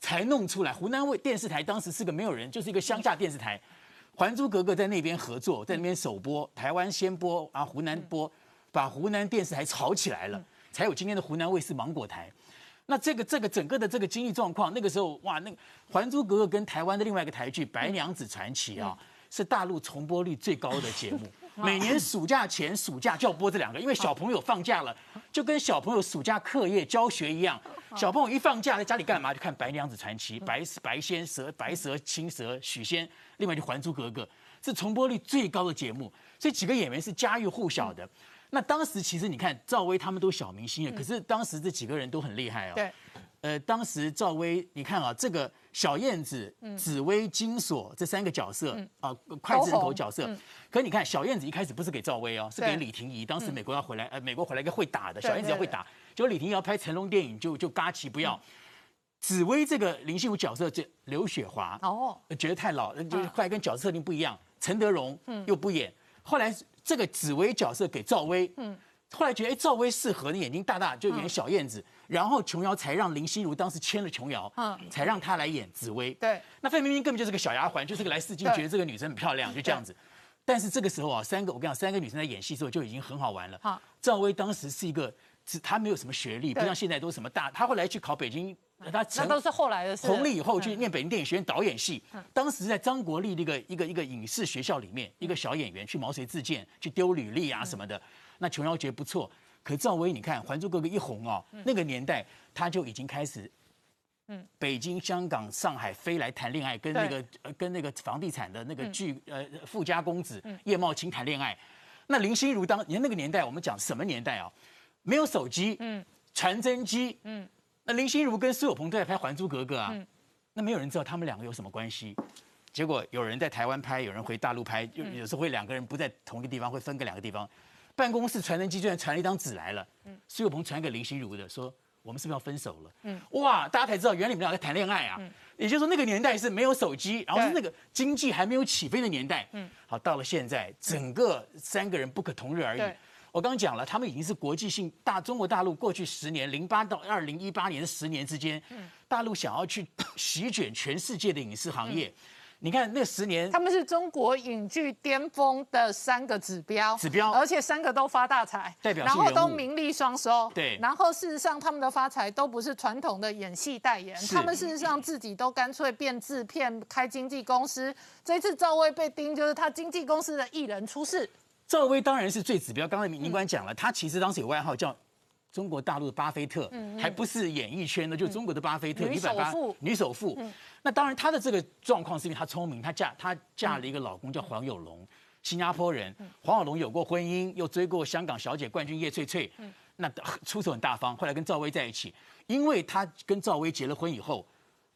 才弄出来。湖南卫电视台当时是个没有人，就是一个乡下电视台。《还珠格格》在那边合作，在那边首播，台湾先播啊，湖南播，把湖南电视台炒起来了，才有今天的湖南卫视芒果台。那这个这个整个的这个经济状况，那个时候哇，那个《还珠格格》跟台湾的另外一个台剧《白娘子传奇》啊，是大陆重播率最高的节目。每年暑假前、暑假就要播这两个，因为小朋友放假了，就跟小朋友暑假课业教学一样。小朋友一放假在家里干嘛？就看《白娘子传奇》、白白仙蛇、白蛇、青蛇、许仙，另外就《还珠格格》，是重播率最高的节目。所以几个演员是家喻户晓的。那当时其实你看赵薇他们都小明星了，可是当时这几个人都很厉害哦。对，呃，当时赵薇，你看啊，这个小燕子、紫薇、金锁这三个角色啊，脍炙人口角色。可你看，小燕子一开始不是给赵薇哦，是给李婷宜。当时美国要回来，呃，美国回来一个会打的，小燕子要会打，结果李婷宜要拍成龙电影，就就嘎奇不要。紫薇这个林心如角色，这刘雪华哦，呃觉得太老，就是后来跟角色设定不一样，陈德容又不演，后来这个紫薇角色给赵薇，嗯，后来觉得哎赵薇适合，你眼睛大大就演小燕子，然后琼瑶才让林心如当时签了琼瑶，嗯。嗯，才让她来演紫薇，对，那范冰冰根本就是个小丫鬟，就是个来试镜，觉得这个女生很漂亮，就这样子。但是这个时候啊，三个我跟你讲，三个女生在演戏的时候就已经很好玩了。好赵薇当时是一个，只她没有什么学历，不像现在都是什么大，她后来去考北京，她那成都是后来的事。红了以后去念北京电影学院导演系，当时在张国立那个一个一个影视学校里面，一个小演员去毛遂自荐，去丢履历啊什么的。那琼瑶觉得不错，可赵薇你看《还珠格格》一红哦，那个年代他就已经开始。北京、香港、上海飞来谈恋爱，跟那个呃跟那个房地产的那个巨呃富家公子叶茂青谈恋爱。那林心如当你看那个年代，我们讲什么年代啊？没有手机，嗯，传真机，嗯，那林心如跟苏有朋都在拍《还珠格格》啊，那没有人知道他们两个有什么关系。结果有人在台湾拍，有人回大陆拍，有有时候会两个人不在同一个地方，会分个两个地方。办公室传真机居然传了一张纸来了，苏有朋传给林心如的，说我们是不是要分手了？嗯，哇，大家才知道原来你们俩在谈恋爱啊。也就是说那个年代是没有手机，然后是那个经济还没有起飞的年代。嗯，好，到了现在，整个三个人不可同日而语对。我刚刚讲了，他们已经是国际性大中国大陆过去十年，零八到二零一八年的十年之间，大陆想要去 席卷全世界的影视行业。你看那十年，他们是中国影剧巅峰的三个指标，指标而且三个都发大财，代表然后都名利双收，对然后事实上他们的发财都不是传统的演戏代言，他们事实上自己都干脆变制片、开经纪公司。这一次赵薇被盯，就是他经纪公司的艺人出事，赵薇当然是最指标。刚才民官讲了，她其实当时有外号叫中国大陆的巴菲特，还不是演艺圈的，就中国的巴菲特，女首富女首富。那当然，她的这个状况是因为她聪明，她嫁她嫁了一个老公叫黄有龙，新加坡人。黄有龙有过婚姻，又追过香港小姐冠军叶翠翠，那出手很大方。后来跟赵薇在一起，因为他跟赵薇结了婚以后，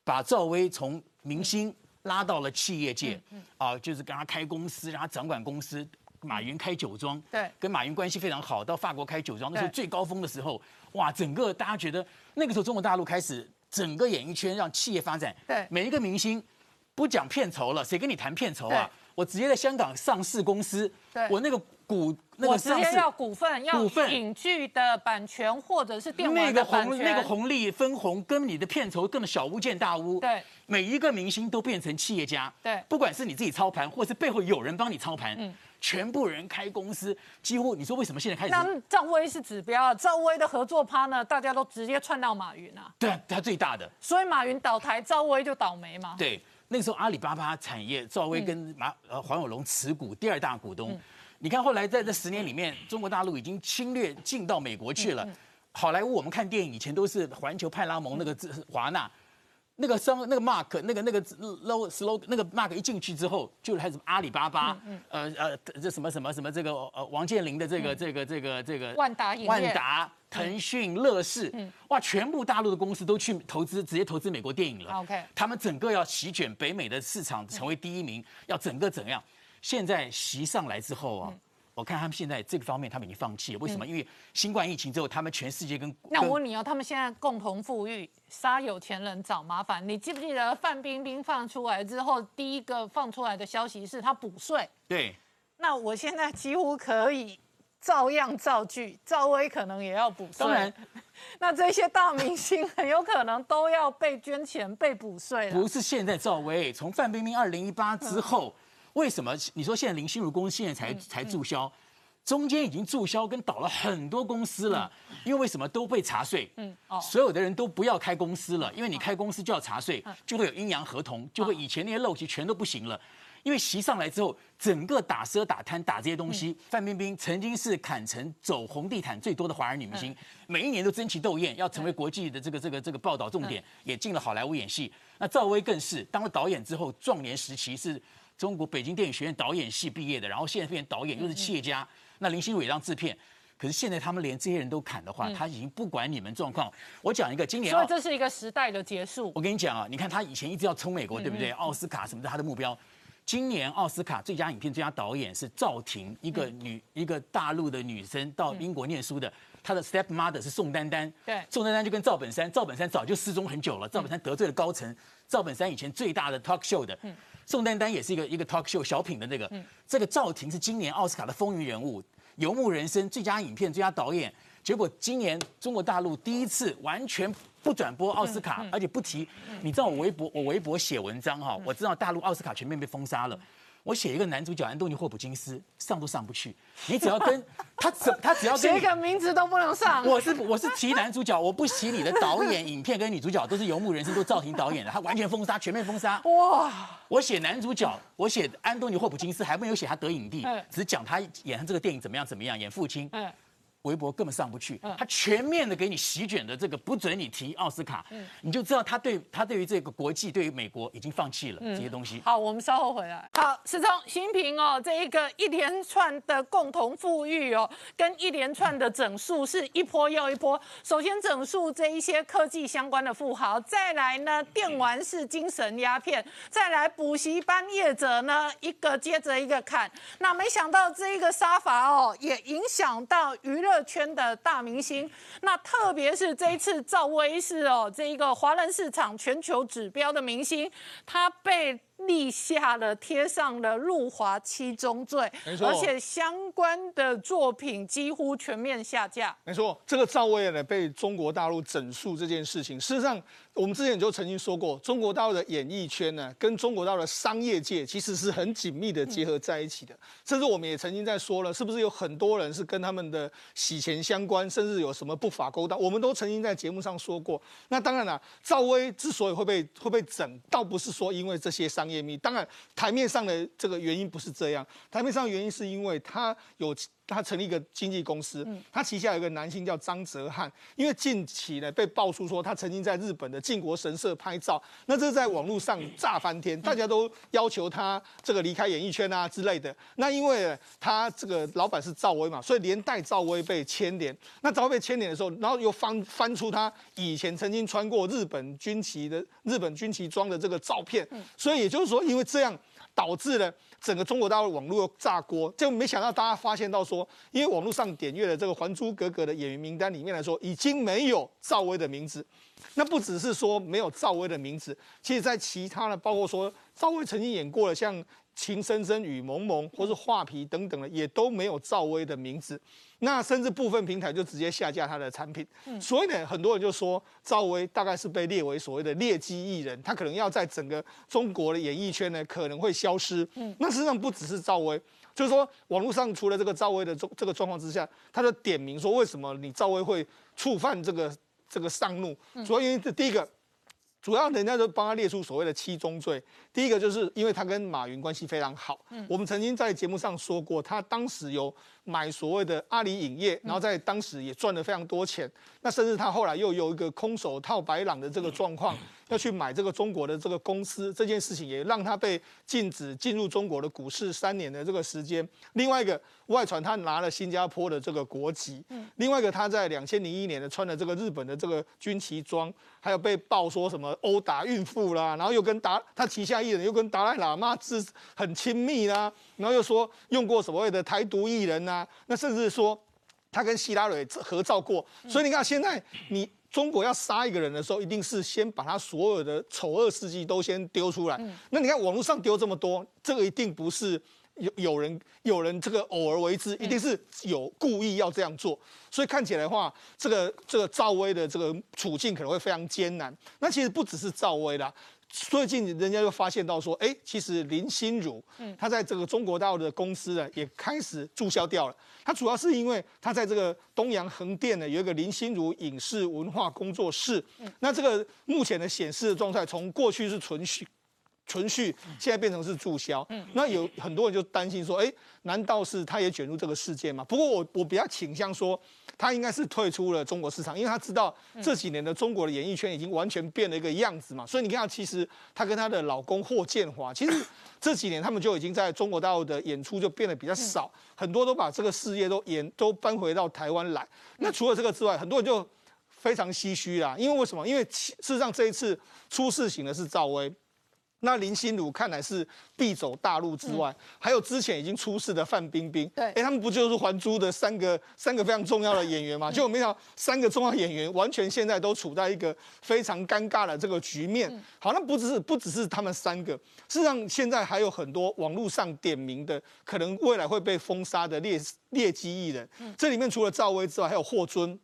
把赵薇从明星拉到了企业界，啊，就是跟她开公司，让她掌管公司。马云开酒庄，对。跟马云关系非常好，到法国开酒庄，那时候最高峰的时候，哇，整个大家觉得那个时候中国大陆开始整个演艺圈让企业发展，对。每一个明星不讲片酬了，谁跟你谈片酬啊？对？我直接在香港上市公司，对我那个股那我个上市直接要股份，要股份影剧的版权或者是电那个玩的版红权，那个红利分红跟你的片酬根本小巫见大巫。对，每一个明星都变成企业家。对不管是你自己操盘，或是背后有人帮你操盘，嗯全部人开公司，几乎你说为什么现在开始？那赵薇是指标啊，赵薇的合作趴呢，大家都直接串到马云啊，对啊，他最大的。所以马云倒台，赵薇就倒霉嘛。对，那个时候阿里巴巴产业，赵薇跟马呃黄有龙持股第二大股东。你看后来在这十年里面，中国大陆已经侵略进到美国去了。好莱坞我们看电影以前都是环球派拉蒙那个字华纳，那个商那个 mark 那个那个 low slow 那个 mark 一进去之后，就开始阿里巴巴，呃呃这什么什么什么这个呃王健林的这个这个这个这个万达万达、腾讯、乐视，哇，全部大陆的公司都去投资，直接投资美国电影了。OK 他们整个要席卷北美的市场，成为第一名，要整个怎样？现在席上来之后啊。我看他们现在这个方面，他们已经放弃了。为什么？因为新冠疫情之后，他们全世界跟那我问你哦，他们现在共同富裕，杀有钱人找麻烦。你记不记得范冰冰放出来之后，第一个放出来的消息是她补税？对那我现在几乎可以照样造句，赵薇可能也要补税。当然，那这些大明星很有可能都要被捐钱、被补税了不。是现在赵薇，从范冰冰二零一八之后，为什么你说现在林心如公司现在才才注销？中间已经注销跟倒了很多公司了，因为为什么都被查税？嗯，哦所有的人都不要开公司了，因为你开公司就要查税，就会有阴阳合同，就会以前那些陋习全都不行了。因为席上来之后，整个打奢打贪打这些东西，范冰冰曾经是坎城走红地毯最多的华人女明星，每一年都争奇斗艳，要成为国际的这个这个这个报道重点，也进了好莱坞演戏。那赵薇更是当了导演之后，壮年时期是中国北京电影学院导演系毕业的，然后现在变成导演，又是企业家。那林心如也当制片。可是现在他们连这些人都砍的话，他已经不管你们状况。我讲一个，今年奥所以这是一个时代的结束。我跟你讲啊，你看他以前一直要冲美国，对不对？奥斯卡什么的，他的目标。今年奥斯卡最佳影片、最佳导演是赵婷，一个女、一个大陆的女生到英国念书的，她的 step mother 是宋丹丹。对。宋丹丹就跟赵本山，赵本山早就失踪很久了，赵本山得罪了高层，赵本山以前最大的 talk show 的，宋丹丹也是一个一个 talk show 小品的那个，这个赵婷是今年奥斯卡的风云人物，游牧人生最佳影片、最佳导演。结果今年中国大陆第一次完全不转播奥斯卡，而且不提。你知道我微博我微博写文章哈，我知道大陆奥斯卡全面被封杀了。我写一个男主角安东尼霍普金斯上都上不去，你只要跟 他只他只要写一个名字都不能上。我是我是提男主角，我不提你的导演、影片跟女主角都是游牧人生，都赵婷导演的，他完全封杀，全面封杀。哇，我写男主角，我写安东尼霍普金斯，还没有写他得影帝嗯，只是讲他演他这个电影怎么样怎么样，演父亲。嗯，微博根本上不去，他全面的给你席卷的这个不准你提奥斯卡，你就知道他对他对于这个国际对于美国已经放弃了这些东西。好，我们稍后回来。好，史聪、习近平哦，这一个一连串的共同富裕哦，跟一连串的整数是一波又一波。首先整数这一些科技相关的富豪，再来呢电玩是精神鸦片，再来补习班业者呢一个接着一个砍。那没想到这一个杀伐哦，也影响到娱乐圈的大明星。那特别是这一次赵薇是哦，这一个华人市场全球指标的明星，他被。立下了贴上了入华七宗罪没，错而且相关的作品几乎全面下架。没错，这个赵薇呢被中国大陆整肃这件事情，事实上我们之前就曾经说过，中国大陆的演艺圈呢跟中国大陆的商业界其实是很紧密的结合在一起的，甚至我们也曾经在说了，是不是有很多人是跟他们的洗钱相关，甚至有什么不法勾当，我们都曾经在节目上说过。那当然了，赵薇之所以会被会被整，倒不是说因为这些商当然台面上的这个原因不是这样，台面上的原因是因为他有。他成立一个经纪公司，他旗下有一个男星叫张哲瀚，因为近期呢被爆出说他曾经在日本的靖国神社拍照，那这在网络上炸翻天，大家都要求他这个离开演艺圈啊之类的。那因为他这个老板是赵薇嘛，所以连带赵薇被牵连。那赵薇被牵连的时候，然后又翻翻出他以前曾经穿过日本军旗的日本军旗装的这个照片，所以也就是说，因为这样。导致了整个中国大陆网络炸锅，就没想到大家发现到说，因为网络上点阅的这个《还珠格格》的演员名单里面来说，已经没有赵薇的名字。那不只是说没有赵薇的名字，其实在其他的，包括说赵薇曾经演过的像《情深深雨蒙蒙》或是《画皮》等等的，也都没有赵薇的名字。那甚至部分平台就直接下架她的产品。所以呢，很多人就说赵薇大概是被列为所谓的劣迹艺人，她可能要在整个中国的演艺圈呢可能会消失。那实际上不只是赵薇。就是说，网络上除了这个赵薇的这这个状况之下，他就点名说，为什么你赵薇会触犯这个这个上怒？主要原因是第一个，主要人家就帮他列出所谓的七宗罪。第一个就是因为他跟马云关系非常好，嗯我们曾经在节目上说过，他当时有买所谓的阿里影业，然后在当时也赚了非常多钱。那甚至他后来又有一个空手套白狼的这个状况，要去买这个中国的这个公司，这件事情也让他被禁止进入中国的股市三年的这个时间。另外一个外传他拿了新加坡的这个国籍，嗯另外一个他在两千零一年的穿了这个日本的这个军旗装，还有被爆说什么殴打孕妇啦，然后又跟达他旗下艺人又跟达赖喇嘛是很亲密啦，然后又说用过所谓的台独艺人呐，那甚至说他跟希拉蕊合照过，所以你看现在你中国要杀一个人的时候，一定是先把他所有的丑恶事迹都先丢出来。那你看网络上丢这么多，这个一定不是有有人有人这个偶尔为之，一定是有故意要这样做。所以看起来的话，这个这个赵薇的这个处境可能会非常艰难。那其实不只是赵薇啦。最近人家又发现到说，哎，其实林心如，嗯他在这个中国大陆的公司呢，也开始注销掉了。他主要是因为他在这个东阳横店呢，有一个林心如影视文化工作室。那这个目前的显示的状态，从过去是存续。存续现在变成是注销，那有很多人就担心说，哎，难道是他也卷入这个事件吗？不过我我比较倾向说，他应该是退出了中国市场，因为他知道这几年的中国的演艺圈已经完全变了一个样子嘛。所以你看，其实他跟他的老公霍建华，其实 这几年他们就已经在中国大陆的演出就变得比较少，很多都把这个事业都演都搬回到台湾来。那除了这个之外，很多人就非常唏嘘啦，因为为什么？因为事实上这一次出事情的是赵薇。那林心如看来是必走大陆之外，还有之前已经出事的范冰冰，对，哎，他们不就是《还珠》的三个三个非常重要的演员吗？结果没想到三个重要演员完全现在都处在一个非常尴尬的这个局面。好，那不只是不只是他们三个，事实上现在还有很多网络上点名的，可能未来会被封杀的劣劣迹艺人。这里面除了赵薇之外，还有霍尊、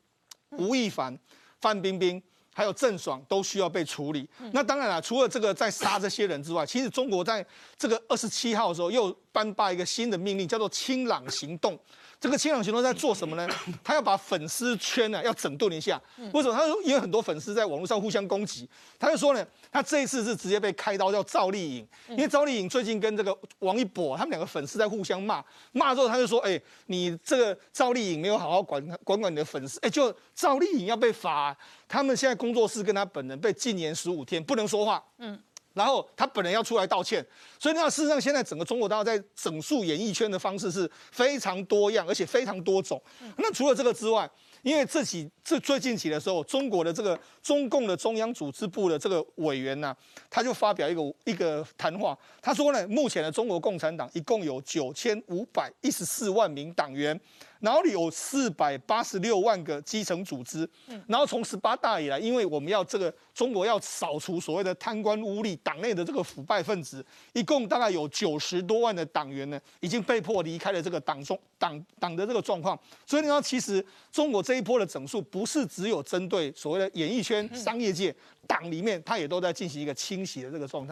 吴亦凡、范冰冰。还有郑爽都需要被处理。那当然了，除了这个在杀这些人之外，其实中国在这个二十七号的时候又颁发一个新的命令，叫做“清朗行动”。这个清朗行动在做什么呢？他要把粉丝圈呢要整顿一下。为什么？他说因为很多粉丝在网络上互相攻击，他就说呢，他这一次是直接被开刀，叫赵丽颖。因为赵丽颖最近跟这个王一博他们两个粉丝在互相骂，骂之后他就说，哎，你这个赵丽颖没有好好管管管你的粉丝，哎，就赵丽颖要被罚。他们现在工作室跟他本人被禁言十五天，不能说话。嗯。然后他本人要出来道歉，所以那事实上现在整个中国大陆在整肃演艺圈的方式是非常多样，而且非常多种。那除了这个之外，因为这几这最近期的时候，中国的这个中共的中央组织部的这个委员呢，他就发表一个一个谈话，他说呢，目前的中国共产党一共有九千五百一十四万名党员。然后有四百八十六万个基层组织，然后从十八大以来，因为我们要这个中国要扫除所谓的贪官污吏、党内的这个腐败分子，一共大概有九十多万的党员呢，已经被迫离开了这个党中党党的这个状况。所以呢，其实中国这一波的整数不是只有针对所谓的演艺圈、商业界，党里面它也都在进行一个清洗的这个状态。